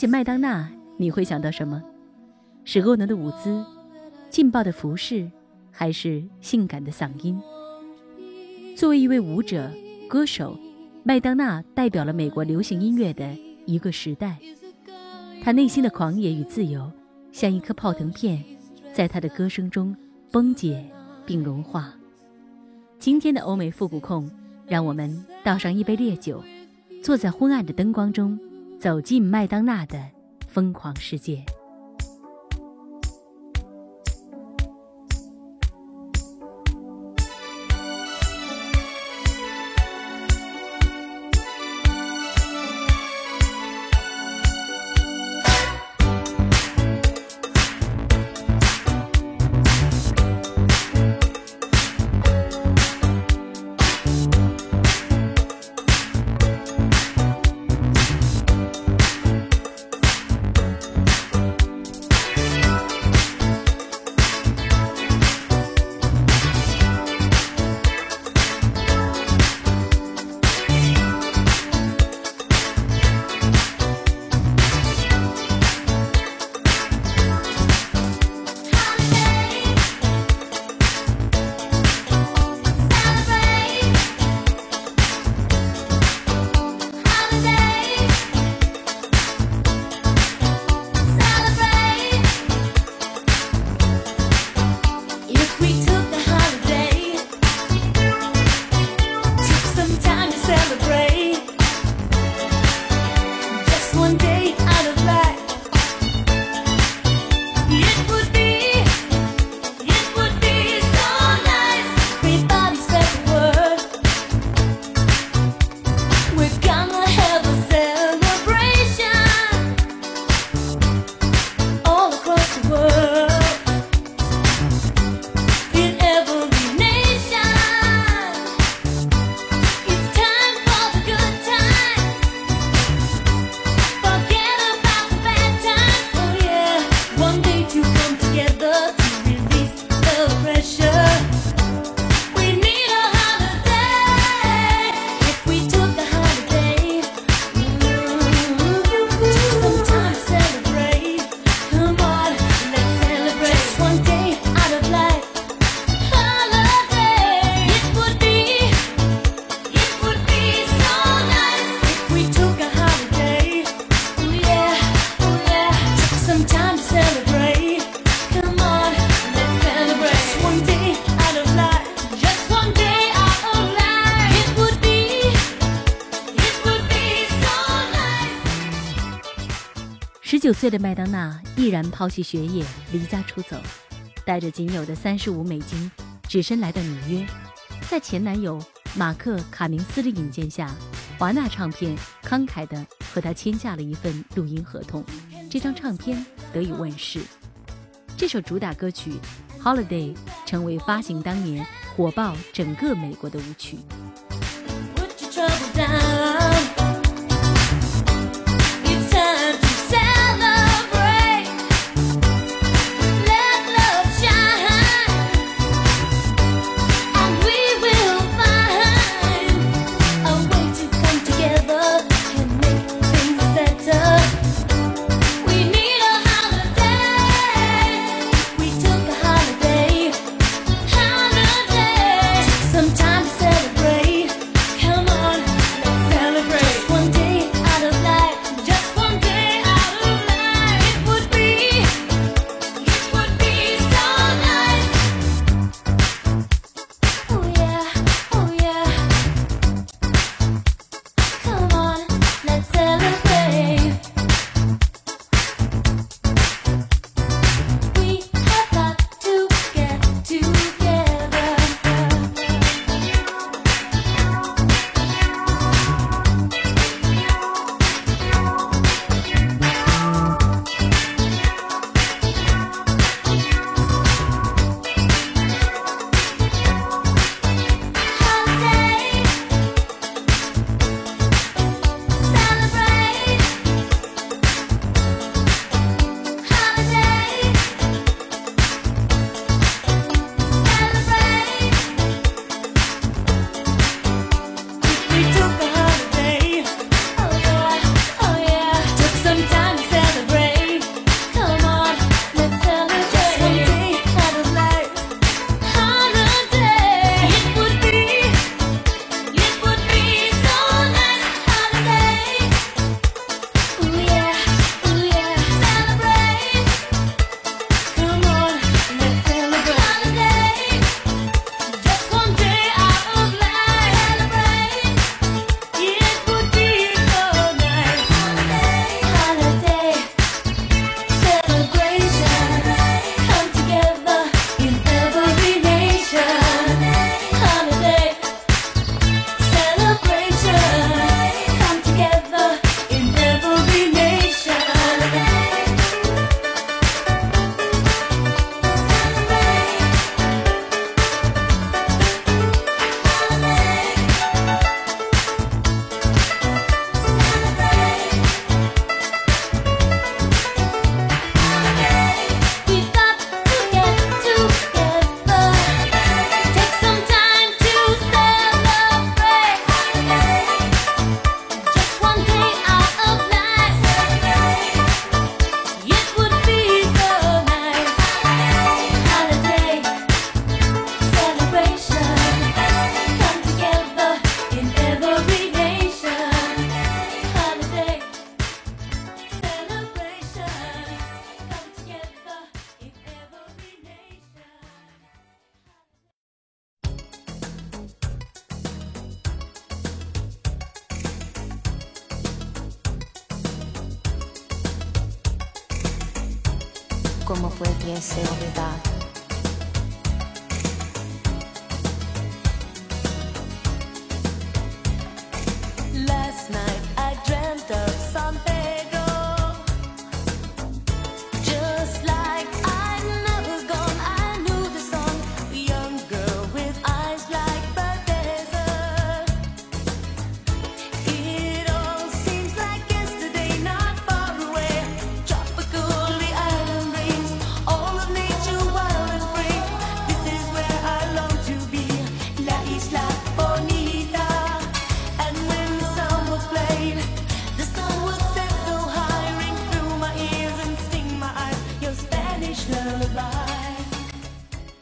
起麦当娜，你会想到什么？是婀娜的舞姿、劲爆的服饰，还是性感的嗓音？作为一位舞者、歌手，麦当娜代表了美国流行音乐的一个时代。她内心的狂野与自由，像一颗泡腾片，在她的歌声中崩解并融化。今天的欧美复古控，让我们倒上一杯烈酒，坐在昏暗的灯光中。走进麦当娜的疯狂世界。的麦当娜毅然抛弃学业，离家出走，带着仅有的三十五美金，只身来到纽约，在前男友马克·卡明斯的引荐下，华纳唱片慷慨地和他签下了一份录音合同，这张唱片得以问世。这首主打歌曲《Holiday》成为发行当年火爆整个美国的舞曲。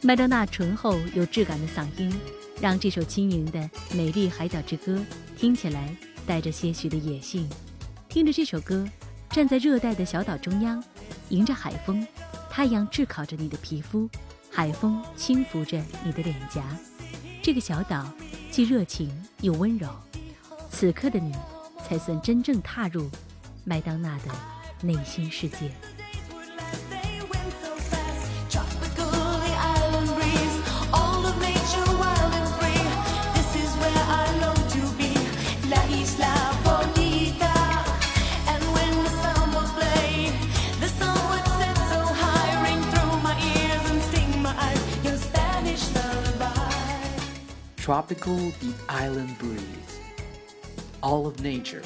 麦当娜醇厚有质感的嗓音让这首轻盈的美丽海岛之歌听起来带着些许的野性。听着这首歌站在热带的小岛中央迎着海风太阳炙烤着你的皮肤海风轻拂着你的脸颊。这个小岛既热情又温柔此刻的你才算真正踏入麦当娜的内心世界。tropical the island breeze. All of nature,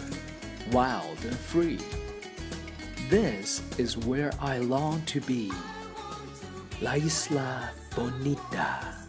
wild and free. This is where I long to be. La Isla Bonita.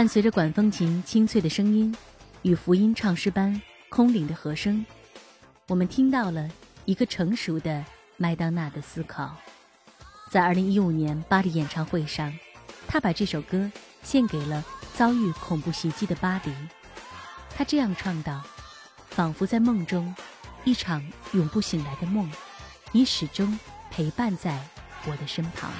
伴随着管风琴清脆的声音与福音唱诗班空灵的和声，我们听到了一个成熟的麦当娜的思考。在2015年巴黎演唱会上，他把这首歌献给了遭遇恐怖袭击的巴黎。他这样唱道：“仿佛在梦中，一场永不醒来的梦，你始终陪伴在我的身旁。”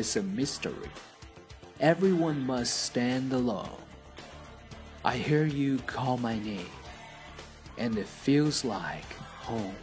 Is a mystery. Everyone must stand alone. I hear you call my name, and it feels like home.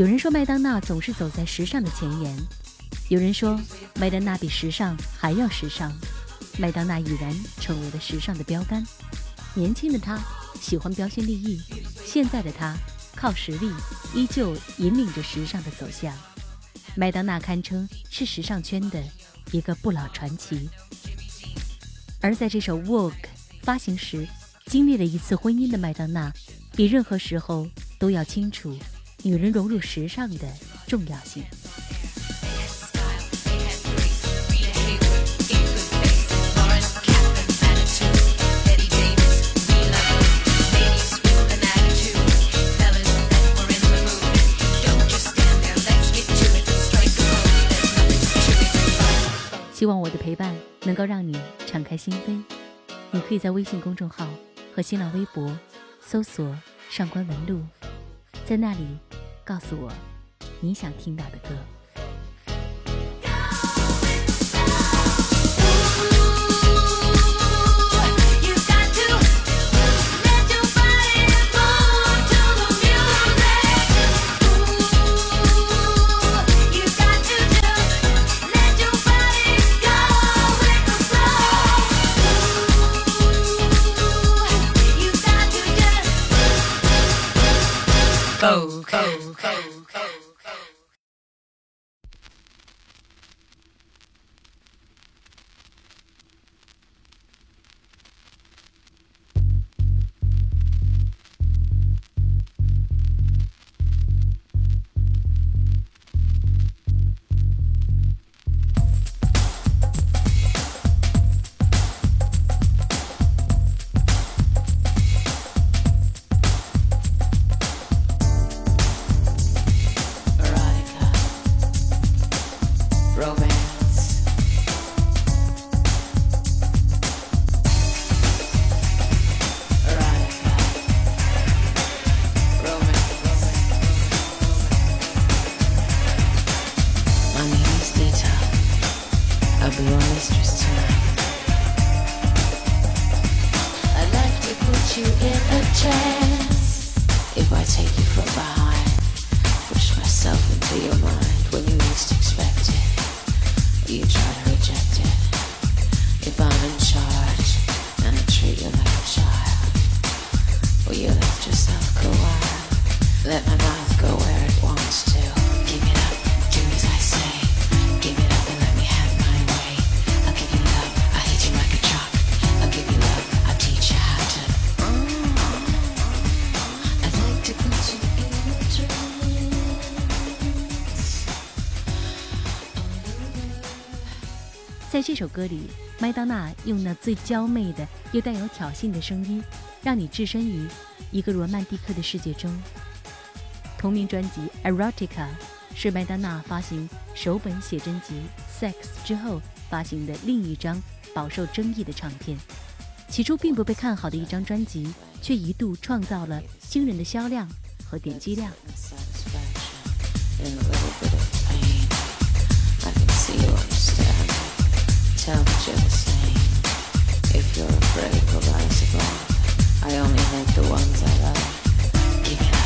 有人说麦当娜总是走在时尚的前沿，有人说麦当娜比时尚还要时尚。麦当娜已然成为了时尚的标杆。年轻的她喜欢标新立异，现在的她靠实力依旧引领着时尚的走向。麦当娜堪称是时尚圈的一个不老传奇。而在这首《Vogue》发行时，经历了一次婚姻的麦当娜，比任何时候都要清楚女人融入时尚的重要性。希望我的陪伴能够让你敞开心扉。你可以在微信公众号和新浪微博搜索“上官文露”，在那里告诉我你想听到的歌。You 首歌里，麦当娜用那最娇媚的又带有挑衅的声音，让你置身于一个罗曼蒂克的世界中。同名专辑《Erotica》是麦当娜发行首本写真集《Sex》之后发行的另一张饱受争议的唱片。起初并不被看好的一张专辑，却一度创造了惊人的销量和点击量。Tell me you're the same. If you're afraid, we'll rise above. I only make the ones I love. Give it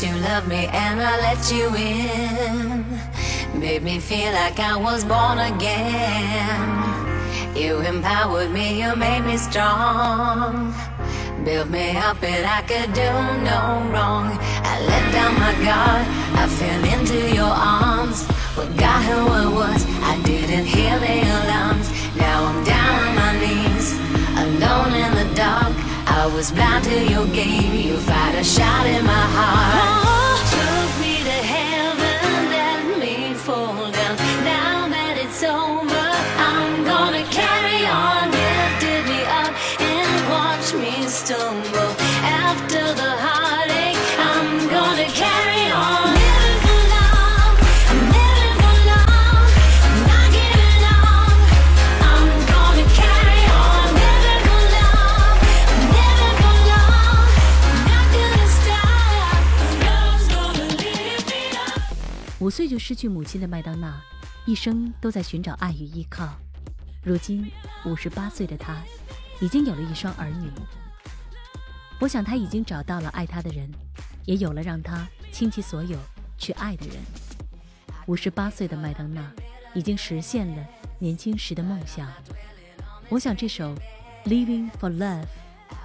You loved me and I let you in. Made me feel like I was born again. You empowered me, you made me strong. Built me up and I could do no wrong. I let down my guard, I fell into your arms. Forgot who I was, I didn't hear the alarms. Now I'm down on my knees, alone in the dark. I was blind to your game, you fired a shot in my heart. Took 岁就失去母亲的麦当娜，一生都在寻找爱与依靠。如今五十八岁的她，已经有了一双儿女。我想她已经找到了爱她的人，也有了让她倾其所有去爱的人。五十八岁的麦当娜，已经实现了年轻时的梦想。我想这首《Living for Love》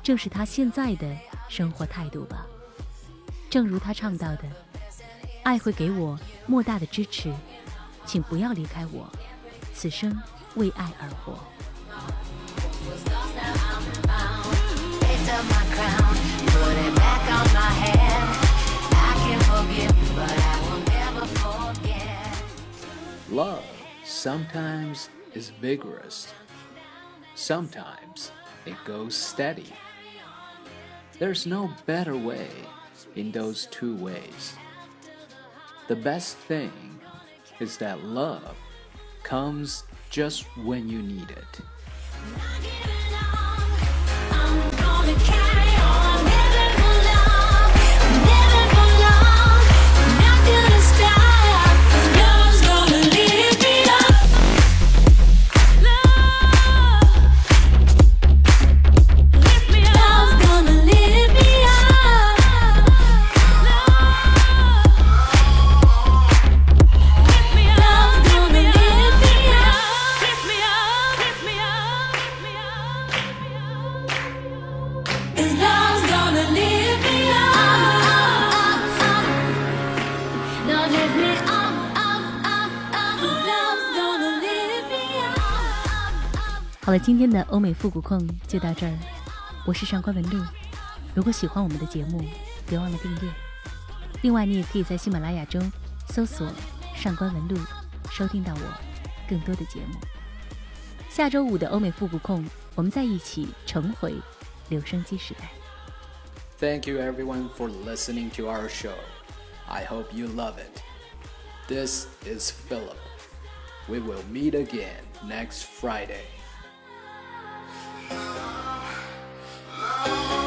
正是她现在的生活态度吧。正如她唱到的。爱会给我莫大的支持，请不要离开我，此生为爱而活。 Picked up my crown, put it back on my head. I can forgive, but I will never forget. Love sometimes is vigorous, sometimes it goes steady. There's no better way in those two ways. The best thing is that love comes just when you need it. 了，今天的欧美复古控就到这儿，我是上官文露。如果喜欢我们的节目，别忘了订阅。另外，你也可以在喜马拉雅中搜索“上官文露”，收听到我更多的节目。下周五的欧美复古控，我们在一起重回留声机时代。 Thank you everyone for listening to our show. I hope you love it. This is Philip. We will meet again next Friday. love. love.